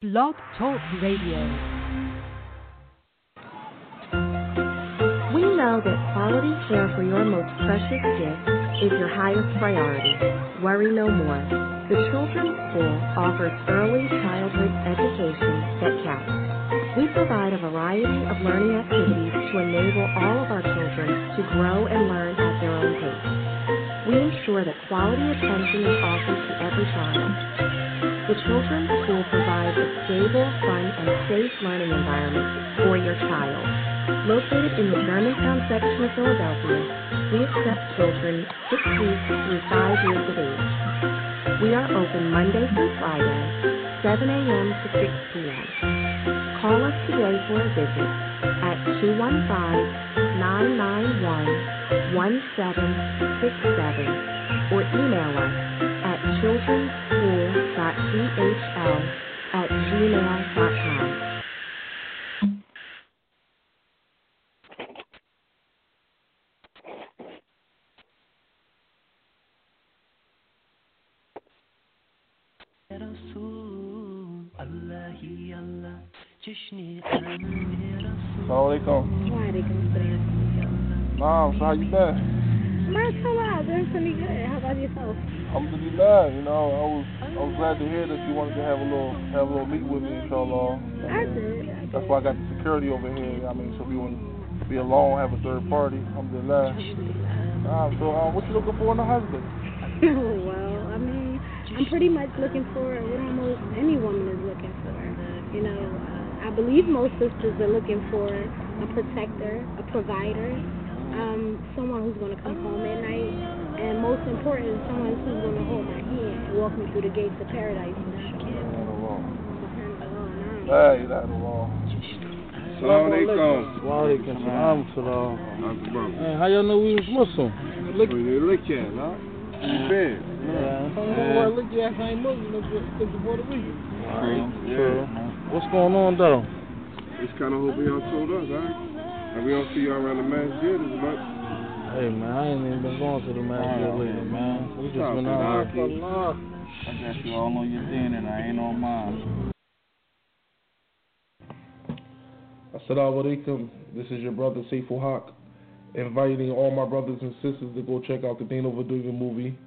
Blog Talk Radio. We know that quality care for your most precious gift is your highest priority. Worry no more. The Children's School offers early childhood education that counts. We provide a variety of learning activities to enable all of our children to grow and learn at their own pace. We ensure that quality attention is offered to every child. The Children's School provides a stable, fun, and safe learning environment for your child. Located in the Germantown section of Philadelphia, we accept children 6 weeks through 5 years of age. We are open Monday through Friday, 7 a.m. to 6 p.m. Call us today for a visit at 215-991-1767 or email us at children'sschool.dhl at gmail.com. Assalamualaikum. Waalaikumsalam. Mom, so how you been? Mashallah, doing pretty good. How about yourself? Alhamdulillah, you know, I was I was glad to hear that you wanted to have a little have a little meet with me, inshallah. I did. I That's why I got the security over here. I mean, so we wouldn't be alone, have a third party. I'm Alhamdulillah. Um, so, um, what you looking for in a husband? well, I mean, I'm pretty much looking for what almost any woman is looking for. You know, uh, I believe most sisters are looking for a protector, a provider, um, someone who's going to come home at night, and most important, someone who's going to hold my hand and walk me through the gates of paradise. La ilaha illallah. Assalamu alaikum. Wa alaikum salam salam. Akbar. How y'all know we was Muslim? Look, Look, you look at it, huh? You been? yeah. Yeah. Look, you ass ain't Muslim. Puerto Rican. Yeah. What's going on though? It's kind of hoping y'all told us, huh? And we don't see y'all around the masjid as much. Hey man, I ain't even been going to the masjid oh, lately, man. We just Stop been it, out Aki. here for Allah. I got you all on your din and I ain't on mine. Assalamu alaikum. This is your brother Saiful Haqq, inviting all my brothers and sisters to go check out the Deen Over Dunya movie,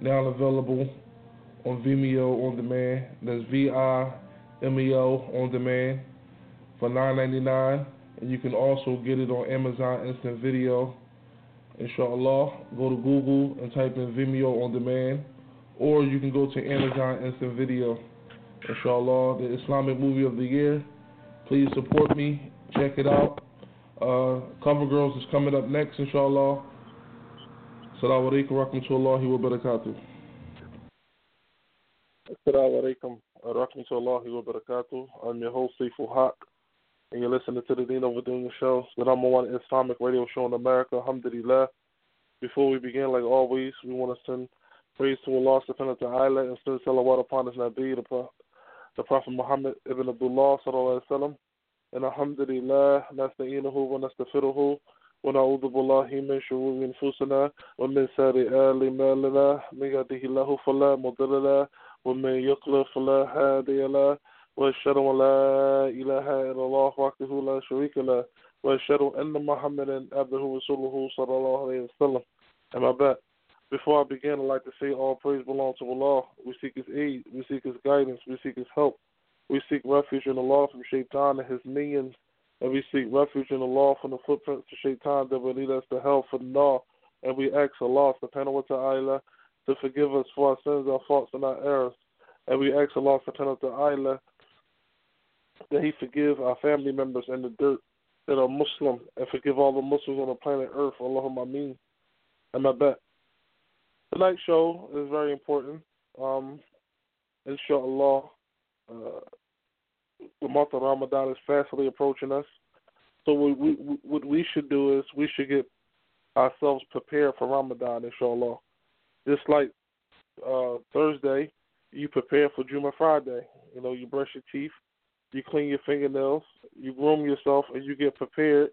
now available on Vimeo on demand. That's V I M E O on demand for $9.99, and you can also get it on Amazon Instant Video. Inshallah, go to Google and type in Vimeo on demand, or you can go to Amazon Instant Video. Inshallah, the Islamic movie of the year. Please support me. Check it out. Uh, Cover Girls is coming up next, inshallah. Assalamu alaikum wa rahmatullahi wa barakatuh. Assalamu alaikum wa rahmatullahi wa barakatuh. I'm your host, Haqq, and you're listening to the Deen Over Show, the number one Islamic radio show in America, alhamdulillah. Before we begin, like always, we want to send praise to Allah subhanahu wa ta'ala and send salawat upon his Nabi, the the Prophet Muhammad ibn Abdullah sallallahu alaihi wasallam. And alhamdulillah, nasta'inuhu wa nastaghfiruhu wa shururi anfusina wa min sayyi'ati a'malina. Man yahdihillahu fala mudilla lahu wa man yudlil fala an la ilaha illallah wahdahu la sharika lahu wa ashhadu anna Muhammadan abduhu wa rasuluhu sallallahu alaihi wasallam. And my bad. Before I begin, I'd like to say all praise belongs to Allah. We seek His aid, we seek His guidance, we seek His help. We seek refuge in Allah from Shaitan and his minions, and we seek refuge in Allah from the footprints of Shaitan that will lead us to hell for now. And we ask Allah subhanahu wa ta'ala to forgive us for our sins, our faults, and our errors. And we ask Allah subhanahu wa ta'ala that He forgive our family members and the dirt that are Muslim and forgive all the Muslims on the planet Earth. Allahumma ameen. And my bet. Tonight's show is very important. Um, inshallah, uh, the month of Ramadan is fastly approaching us. So what we, what we should do is we should get ourselves prepared for Ramadan, inshallah. Just like uh, Thursday, you prepare for Juma Friday. You know, you brush your teeth, you clean your fingernails, you groom yourself, and you get prepared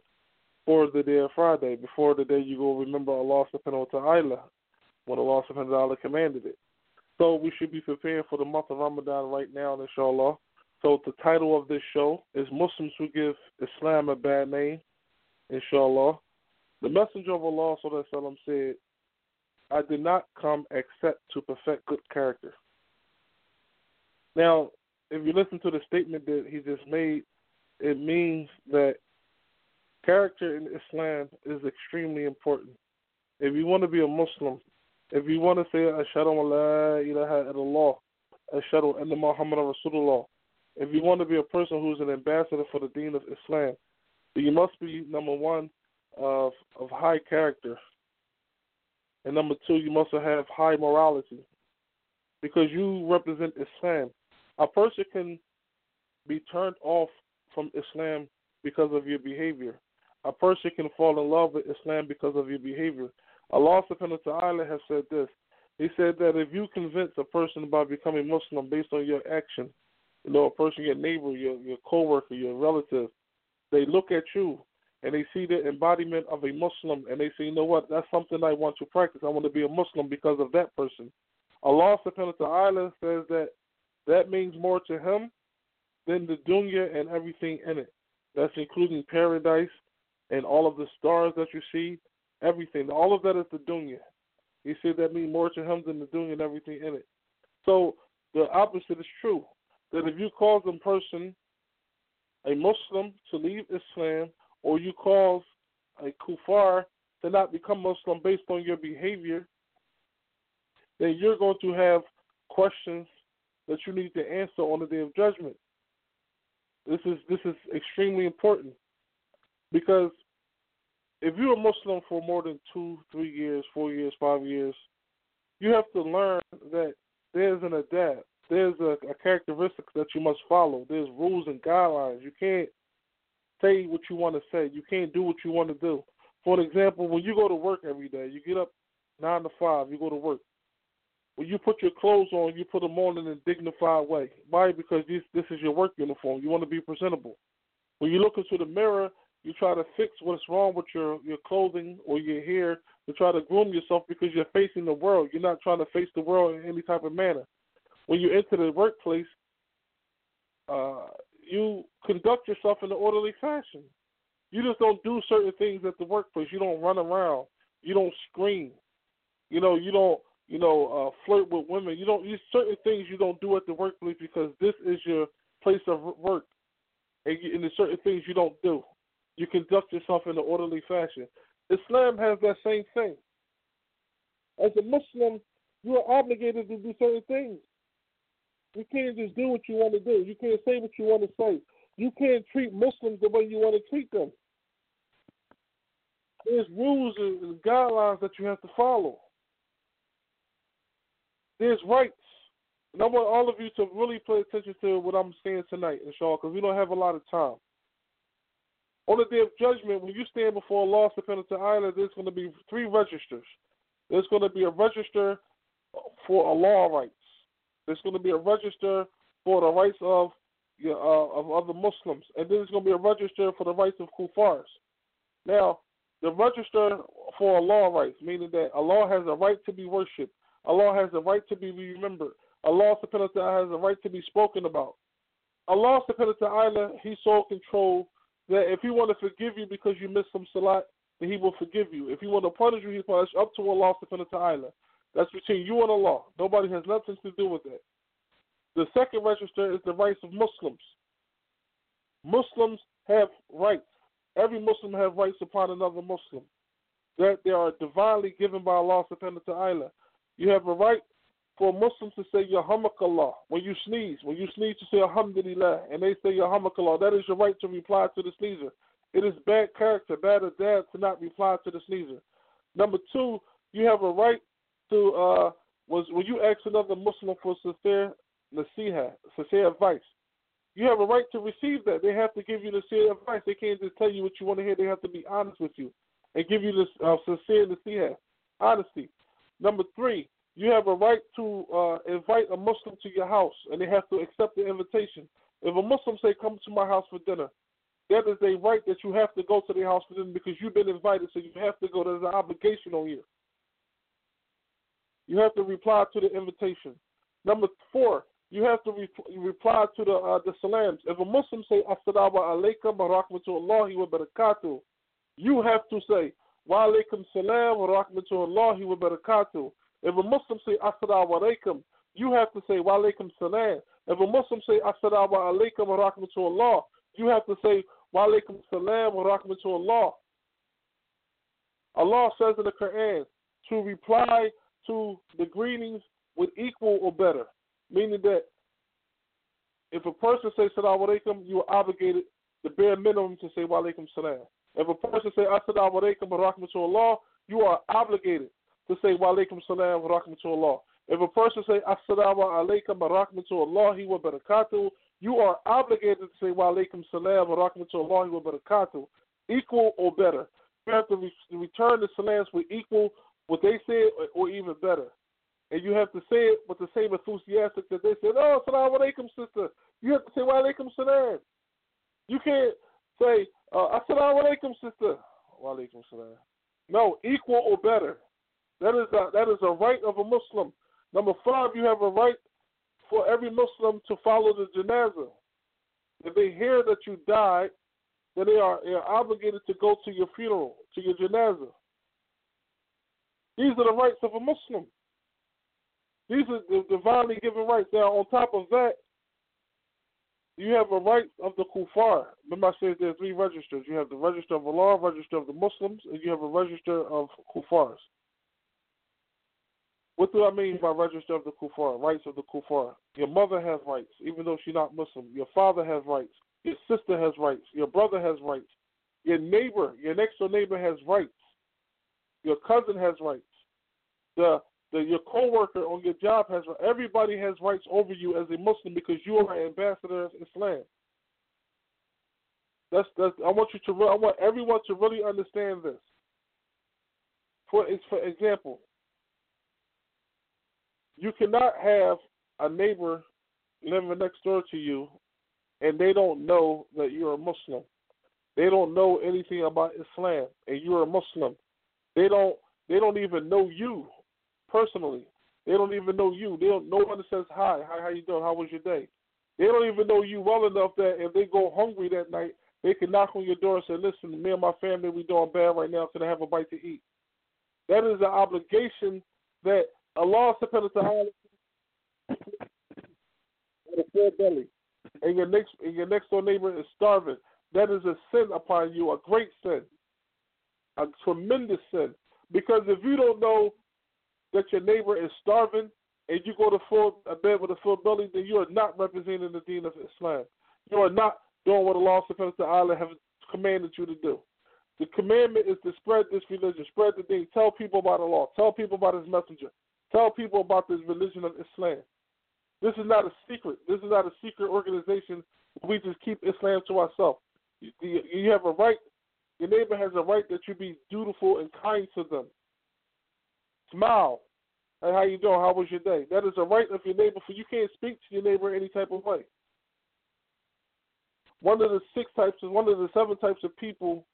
for the day of Friday. Before the day, you go. remember Allah subhanahu wa ta'ala when Allah subhanahu wa ta'ala commanded it. So we should be preparing for the month of Ramadan right now, inshallah. So the title of this show is Muslims Who Give Islam a Bad Name, inshallah. The Messenger of Allah said, I did not come except to perfect good character. Now, if you listen to the statement that he just made, it means that character in Islam is extremely important. If you want to be a Muslim, if you want to say Ashhadu an la ilaha illallah, Ashhadu anna Muhammad Rasulullah, if you want to be a person who's an ambassador for the deen of Islam, you must be number one of of high character, and number two, you must have high morality, because you represent Islam. A person can be turned off from Islam because of your behavior. A person can fall in love with Islam because of your behavior. Allah subhanahu wa ta'ala has said this. He said that if you convince a person by becoming Muslim based on your action, you know, a person, your neighbor, your your coworker, your relative, they look at you and they see the embodiment of a Muslim and they say, you know what, that's something I want to practice. I want to be a Muslim because of that person. Allah subhanahu wa ta'ala says that that means more to him than the dunya and everything in it. That's including paradise and all of the stars that you see, everything. All of that is the dunya. He said that means more to him than the dunya and everything in it. So the opposite is true. That if you cause a person a Muslim to leave Islam, or you cause a kuffar to not become Muslim based on your behavior, then you're going to have questions that you need to answer on the day of judgment. This is this is extremely important because if you're a Muslim for more than two, three years, four years, five years, you have to learn that there's an adab. There's a, a characteristic that you must follow. There's rules and guidelines. You can't say what you want to say. You can't do what you want to do. For example, when you go to work every day, you get up nine to five, you go to work. When you put your clothes on, you put them on in a dignified way. Why? Because this this is your work uniform. You want to be presentable. When you look into the mirror, you try to fix what's wrong with your your clothing or your hair to try to groom yourself because you're facing the world. You're not trying to face the world in any type of manner. When you enter the workplace, uh, you conduct yourself in an orderly fashion. You just don't do certain things at the workplace. You don't run around. You don't scream. You know, you don't you know, uh, flirt with women. You don't. You certain things you don't do at the workplace because this is your place of work, and, you, and there's certain things you don't do. You conduct yourself in an orderly fashion. Islam has that same thing. As a Muslim, you are obligated to do certain things. You can't just do what you want to do. You can't say what you want to say. You can't treat Muslims the way you want to treat them. There's rules and guidelines that you have to follow. There's rights. And I want all of you to really pay attention to what I'm saying tonight, inshallah, because we don't have a lot of time. On the day of judgment, when you stand before Allah subhanahu wa ta'ala, there's going to be three registers. There's going to be a register for Allah rights. There's going to be a register for the rights of uh, of other Muslims, and then there's going to be a register for the rights of kuffars. Now, the register for Allah rights, meaning that Allah has a right to be worshipped. Allah has a right to be remembered. Allah subhanahu wa ta'ala has a right to be spoken about. Allah subhanahu wa ta'ala, He's so control that if He want to forgive you because you missed some salat, then He will forgive you. If He want to punish you, He punish up to Allah subhanahu wa ta'ala. That's between you and Allah. Nobody has nothing to do with that. The second register is the rights of Muslims. Muslims have rights. Every Muslim has rights upon another Muslim. That they are divinely given by Allah subhanahu wa ta'ala. You have a right for Muslims to say Yarhamakallah when you sneeze. When you sneeze, to say Alhamdulillah, and they say Yarhamakallah. That is your right to reply to the sneezer. It is bad character, bad adab to not reply to the sneezer. Number two, you have a right to uh, was when you ask another Muslim for sincere nasiha, sincere advice. You have a right to receive that. They have to give you the sincere advice. They can't just tell you what you want to hear. They have to be honest with you and give you this uh, sincere nasiha, honesty. Number three, you have a right to uh, invite a Muslim to your house, and they have to accept the invitation. If a Muslim say, "Come to my house for dinner," that is a right that you have to go to their house for dinner because you've been invited, so you have to go. There's an obligation on you. You have to reply to the invitation. Number four, you have to re- reply to the uh, the salams. If a Muslim say Assalamu alaikum wa rahmatullahi wa barakatuh, you have to say Wa alaikum salam wa rahmatullahi wa barakatuh. If a Muslim say Assalamu alaikum, you have to say Wa alaikum salam. If a Muslim say Assalamu alaikum wa rahmatullah, you have to say Wa alaikum salam wa rahmatullah. Allah says in the Quran to reply to the greetings with equal or better, meaning that if a person says salam alaikum, you are obligated the bare minimum to say wa alaikum salam. If a person say assalamu alaikum wa rahmatullah, you are obligated to say wa alaikum salam wa rahmatullah. If a person say assalamu alaikum wa rahmatullahi wa barakatuh, you are obligated to say wa alaikum salam wa rahmatullahi wa barakatuh. Equal or better. You have to re- return the salams with equal what they said or, or even better. And you have to say it with the same enthusiastic that they said, Oh, salam alaikum, sister. You have to say wa alaikum salam. You can't say, uh, assalamu alaikum, sister. Wa alaikum salam. No, equal or better. That is a, that is a right of a Muslim. Number five, you have a right for every Muslim to follow the janazah. If they hear that you died, then they are, they are obligated to go to your funeral, to your janazah. These are the rights of a Muslim. These are the divinely given rights. Now, on top of that, you have a right of the kuffar. Remember, I said there are three registers. You have the register of Allah, register of the Muslims, and you have a register of kuffars. What do I mean by register of the kuffar? Rights of the kuffar. Your mother has rights, even though she's not Muslim. Your father has rights. Your sister has rights. Your brother has rights. Your neighbor, your next door neighbor has rights. Your cousin has rights. The, the your coworker on your job has everybody has rights over you as a Muslim because you are an ambassador of Islam. That's that's I want you to I want everyone to really understand this. For for example, you cannot have a neighbor living next door to you and they don't know that you're a Muslim. They don't know anything about Islam and you're a Muslim. They don't they don't even know you personally. They don't even know you. They don't no one says hi, hi, how you doing? How was your day? They don't even know you well enough that if they go hungry that night, they can knock on your door and say, Listen, me and my family we doing bad right now, can I have a bite to eat? That is an obligation that Allah subhanahu wa ta'ala a full belly. And your next and your next door neighbor is starving. That is a sin upon you, a great sin. A tremendous sin. Because if you don't know that your neighbor is starving and you go to full a bed with a full belly, then you are not representing the deen of Islam. You are not doing what Allah subhanahu wa ta'ala has commanded you to do. The commandment is to spread this religion, spread the deen, tell people about Allah, tell people about his messenger, tell people about this religion of Islam. This is not a secret. This is not a secret organization. We just keep Islam to ourselves. You have a right. Your neighbor has a right that you be dutiful and kind to them. Smile. Hey, how you doing? How was your day? That is a right of your neighbor. For you can't speak to your neighbor any type of way. One of the six types, one of the seven types of people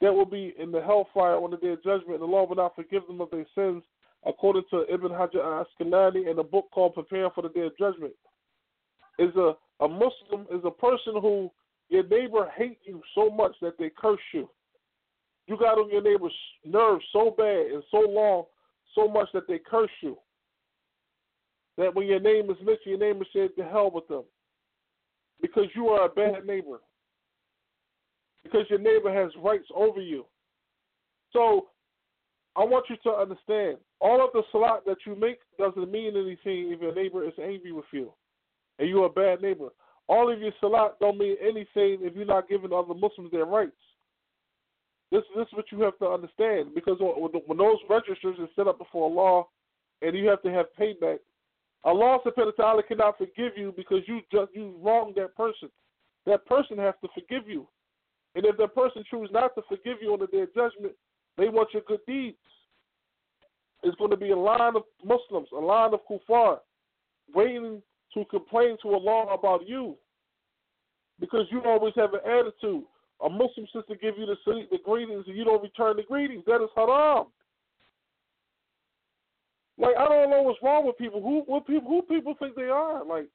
that will be in the hellfire on the day of judgment, and the Lord will not forgive them of their sins, according to Ibn Hajar Asqalani in a book called Preparing for the Day of Judgment. Is a a Muslim is a person who your neighbor hate you so much that they curse you. You got on your neighbor's nerves so bad and so long, so much that they curse you. That when your name is mentioned, your name is said to hell with them. Because you are a bad mm. neighbor. Because your neighbor has rights over you. So I want you to understand all of the salat that you make doesn't mean anything if your neighbor is angry with you and you're a bad neighbor. All of your salat don't mean anything if you're not giving other Muslims their rights. This, this is what you have to understand because when those registers are set up before Allah and you have to have payback, Allah subhanahu wa ta'ala cannot forgive you because you just you wronged that person. That person has to forgive you. And if that person chooses not to forgive you on the day of judgment, they want your good deeds. It's going to be a line of Muslims, a line of kuffar, waiting to complain to Allah about you. Because you always have an attitude. A Muslim sister give you the, the greetings and you don't return the greetings. That is haram. Like I don't know what's wrong with people. Who what people who people think they are? Like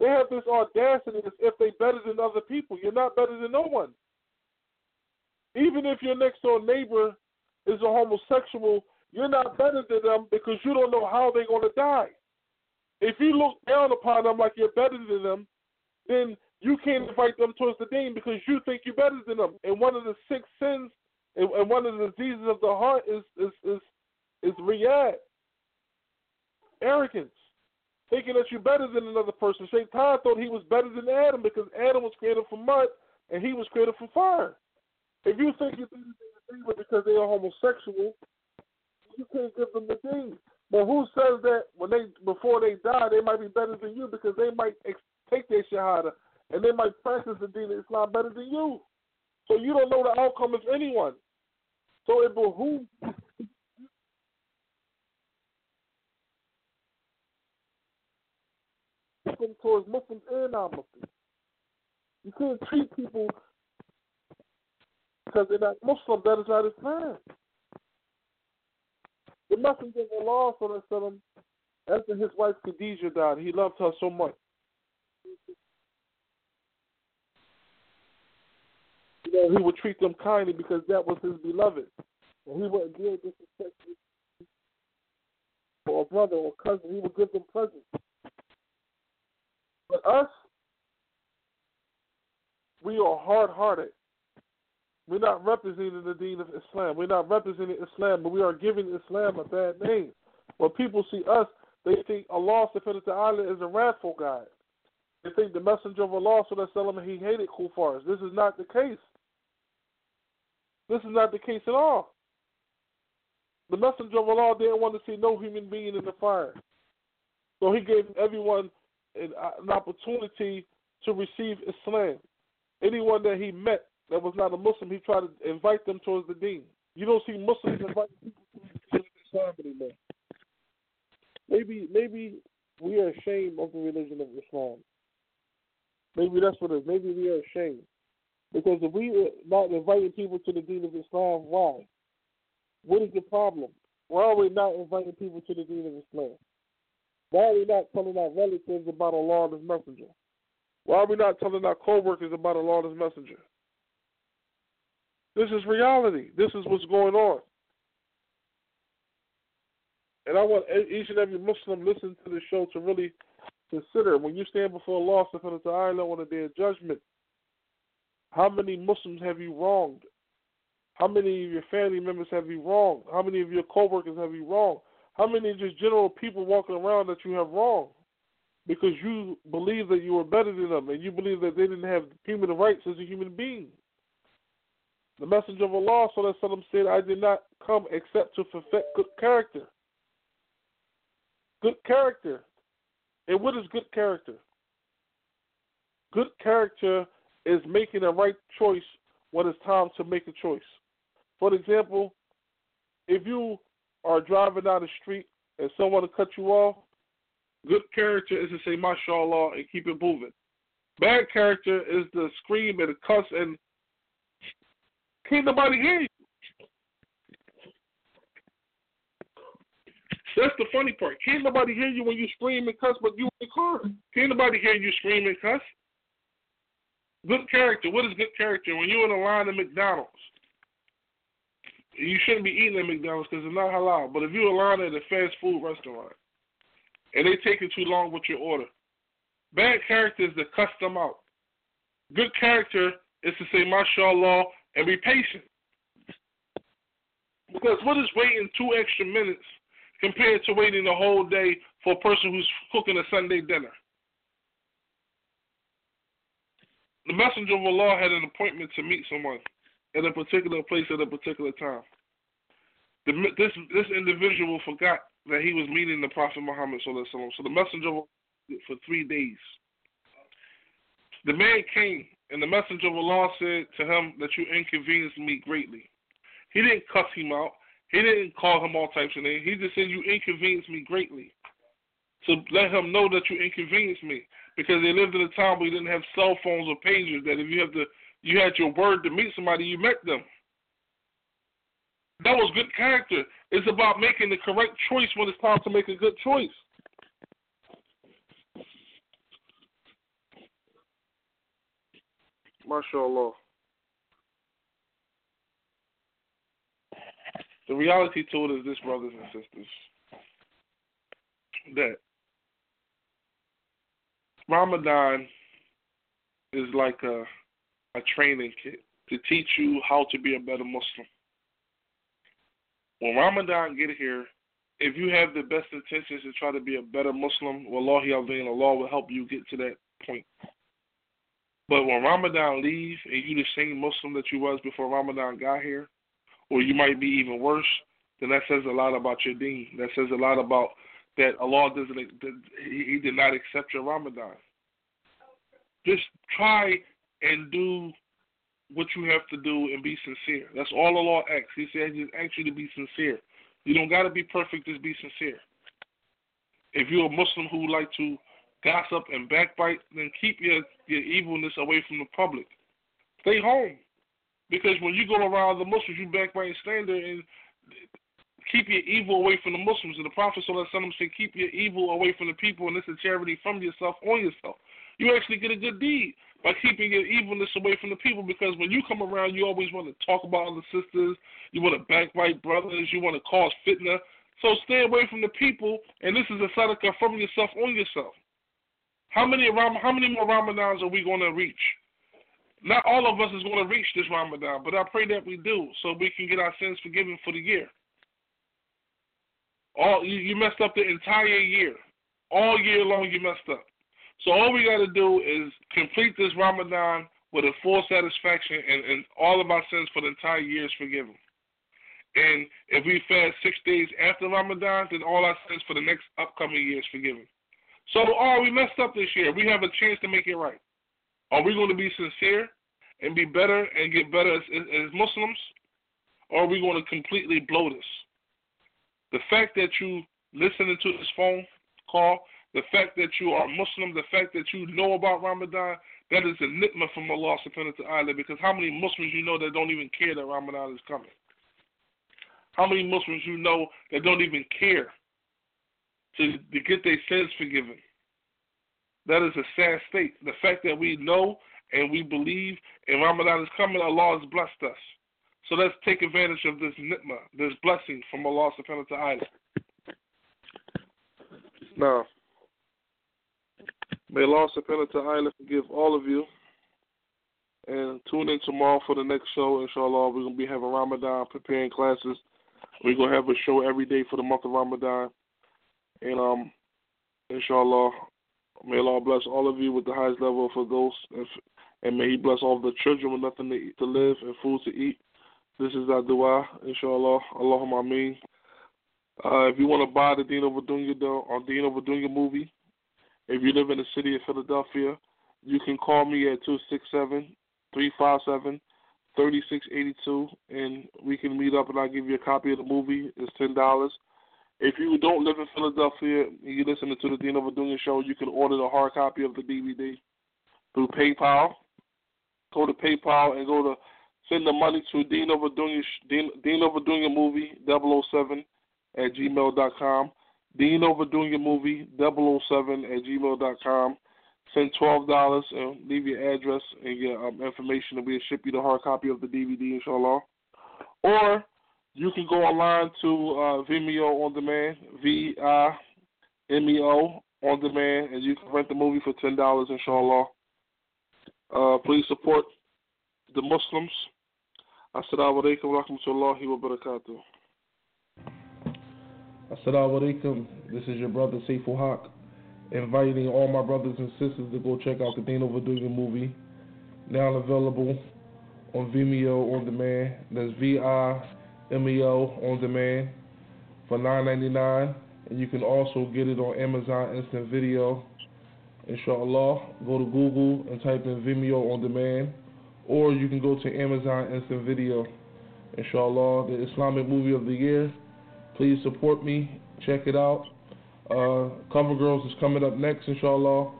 They have this audacity as if they're better than other people. You're not better than no one. Even if your next door neighbor is a homosexual, you're not better than them because you don't know how they're going to die. If you look down upon them like you're better than them, then you can't invite them towards the deen because you think you're better than them. And one of the six sins and, one of the diseases of the heart is is is is riyad, arrogance, thinking that you're better than another person. Shaitan thought he was better than Adam because Adam was created from mud and he was created from fire. If you think you're better than the because they are homosexual, you can't give them the deen. But who says that when they before they die they might be better than you because they might ex- take their shahada and they might practice the deen of Islam better than you. So you don't know the outcome of anyone. So it behooves Muslim towards Muslims and non-Muslims. You can't treat people because they're not Muslim. That is not Islam. The Messenger of Allah, sallam, after his wife Khadijah died, he loved her so much. Know, he would treat them kindly because that was his beloved. And he wouldn't deal disrespectfully for a brother or cousin. He would give them presents. But us, we are hard hearted. We're not representing the deen of Islam. We're not representing Islam, but we are giving Islam a bad name. When people see us, they think Allah subhanahu wa ta'ala is a wrathful God. They think the Messenger of Allah sallallahu he hated kuffars. This is not the case. This is not the case at all. The Messenger of Allah didn't want to see no human being in the fire. So he gave everyone an, uh, an opportunity to receive Islam. Anyone that he met that was not a Muslim, he tried to invite them towards the deen. You don't see Muslims inviting people to Islam anymore. Maybe, maybe we are ashamed of the religion of Islam. Maybe that's what it is. Maybe we are ashamed. Because if we are not inviting people to the deen of Islam, why? What is the problem? Why are we not inviting people to the deen of Islam? Why are we not telling our relatives about and His Messenger? Why are we not telling our co-workers about and His Messenger? This is reality. This is what's going on. And I want each and every Muslim listening to the show to really consider when you stand before Allah subhanahu wa ta'ala on a day of judgment, how many Muslims have you wronged? How many of your family members have you wronged? How many of your coworkers have you wronged? How many just general people walking around that you have wronged? Because you believe that you were better than them and you believe that they didn't have human rights as a human being. The messenger of Allah so that Sallam said, I did not come except to perfect good character. Good character. And what is good character? Good character is making the right choice when it's time to make a choice. For example, if you are driving down the street and someone will cut you off, good character is to say mashallah and keep it moving. Bad character is to scream and cuss and can't nobody hear you. That's the funny part. Can't nobody hear you when you scream and cuss, but you in the car. Can't nobody hear you scream and cuss. Good character. What is good character? When you're in a line at McDonald's, you shouldn't be eating at McDonald's because it's not halal. But if you're in line at a fast food restaurant and they taking too long with your order, bad character is to cuss them out. Good character is to say mashallah and be patient. Because what is waiting two extra minutes compared to waiting the whole day for a person who's cooking a Sunday dinner? The messenger of Allah had an appointment to meet someone at a particular place at a particular time. The, this this individual forgot that he was meeting the Prophet Muhammad so the messenger of Allah for three days. The man came and the messenger of Allah said to him that you inconvenienced me greatly. He didn't cuss him out. He didn't call him all types of names. He just said you inconvenienced me greatly. So let him know that you inconvenienced me. Because they lived in a time where you didn't have cell phones or pagers that if you have to you had your word to meet somebody, you met them. That was good character. It's about making the correct choice when it's time to make a good choice. MashaAllah. The reality to it is this, brothers and sisters, that Ramadan is like a a training kit to teach you how to be a better Muslim. When Ramadan get here, if you have the best intentions to try to be a better Muslim, Wallahi Azim, Allah will help you get to that point. But when Ramadan leave and you the same Muslim that you was before Ramadan got here, or you might be even worse, then that says a lot about your deen. That says a lot about that Allah doesn't He did not accept your Ramadan. Just try and do what you have to do and be sincere. That's all Allah asks. He says He asks you to be sincere. You don't got to be perfect. Just be sincere. If you're a Muslim who like to gossip and backbite, then keep your your evilness away from the public. Stay home. Because when you go around the Muslims, you backbite and stand there and keep your evil away from the Muslims. And the Prophet said, keep your evil away from the people, and this is charity from yourself on yourself. You actually get a good deed by keeping your evilness away from the people because when you come around, you always want to talk about other sisters, you want to backbite brothers, you want to cause fitna. So stay away from the people, and this is a sadaqah from yourself on yourself. How many how many more Ramadans are we going to reach? Not all of us is going to reach this Ramadan, but I pray that we do so we can get our sins forgiven for the year. All you, you messed up the entire year. All year long you messed up. So all we got to do is complete this Ramadan with a full satisfaction, and, and all of our sins for the entire year is forgiven. And if we fast six days after Ramadan, then all our sins for the next upcoming year is forgiven. So, oh, we messed up this year. We have a chance to make it right. Are we going to be sincere and be better and get better as, as Muslims? Or are we going to completely blow this? The fact that you listening to this phone call, the fact that you are Muslim, the fact that you know about Ramadan, that is a ni'mah from Allah subhanahu wa ta'ala because how many Muslims you know that don't even care that Ramadan is coming? How many Muslims you know that don't even care to, to get their sins forgiven? That is a sad state. The fact that we know and we believe and Ramadan is coming, Allah has blessed us. So let's take advantage of this ni'mah, this blessing from Allah subhanahu wa ta'ala. Now, may Allah subhanahu wa ta'ala forgive all of you. And tune in tomorrow for the next show. Inshallah, we're going to be having Ramadan preparing classes. We're going to have a show every day for the month of Ramadan. And um, inshallah, may Allah bless all of you with the highest level of those. And may He bless all the children with nothing to, eat, to live and food to eat. This is our dua, inshallah. Allahumma ameen. Uh, if you want to buy the Deen Over Dunya, or Deen Over Dunya movie, if you live in the city of Philadelphia, you can call me at 267 357 3682 and we can meet up and I'll give you a copy of the movie. It's $10. If you don't live in Philadelphia and you're listening to the Deen Over Dunya show, you can order the hard copy of the DVD through PayPal. Go to PayPal and go to Send the money to Dean Over Dean, Dean Over Movie 007 at gmail.com. Dean Over Movie 007 at gmail.com. Send $12 and leave your address and your um, information, and we'll ship you the hard copy of the DVD, inshallah. Or you can go online to uh, Vimeo on demand, V I M E O on demand, and you can rent the movie for $10, inshallah. Uh, please support the Muslims Assalamu alaikum wa rahmatullahi wa barakatuh. Assalamu alaikum. This is your brother Saiful Haqq, inviting all my brothers and sisters to go check out the Deen Over Dunya movie. Now available on Vimeo on demand. That's V I M E O on demand for $9.99, And you can also get it on Amazon Instant Video. Inshallah, go to Google and type in Vimeo on demand or you can go to Amazon Instant Video. Inshallah, the Islamic movie of the year. Please support me. Check it out. Uh, Cover Girls is coming up next, inshallah.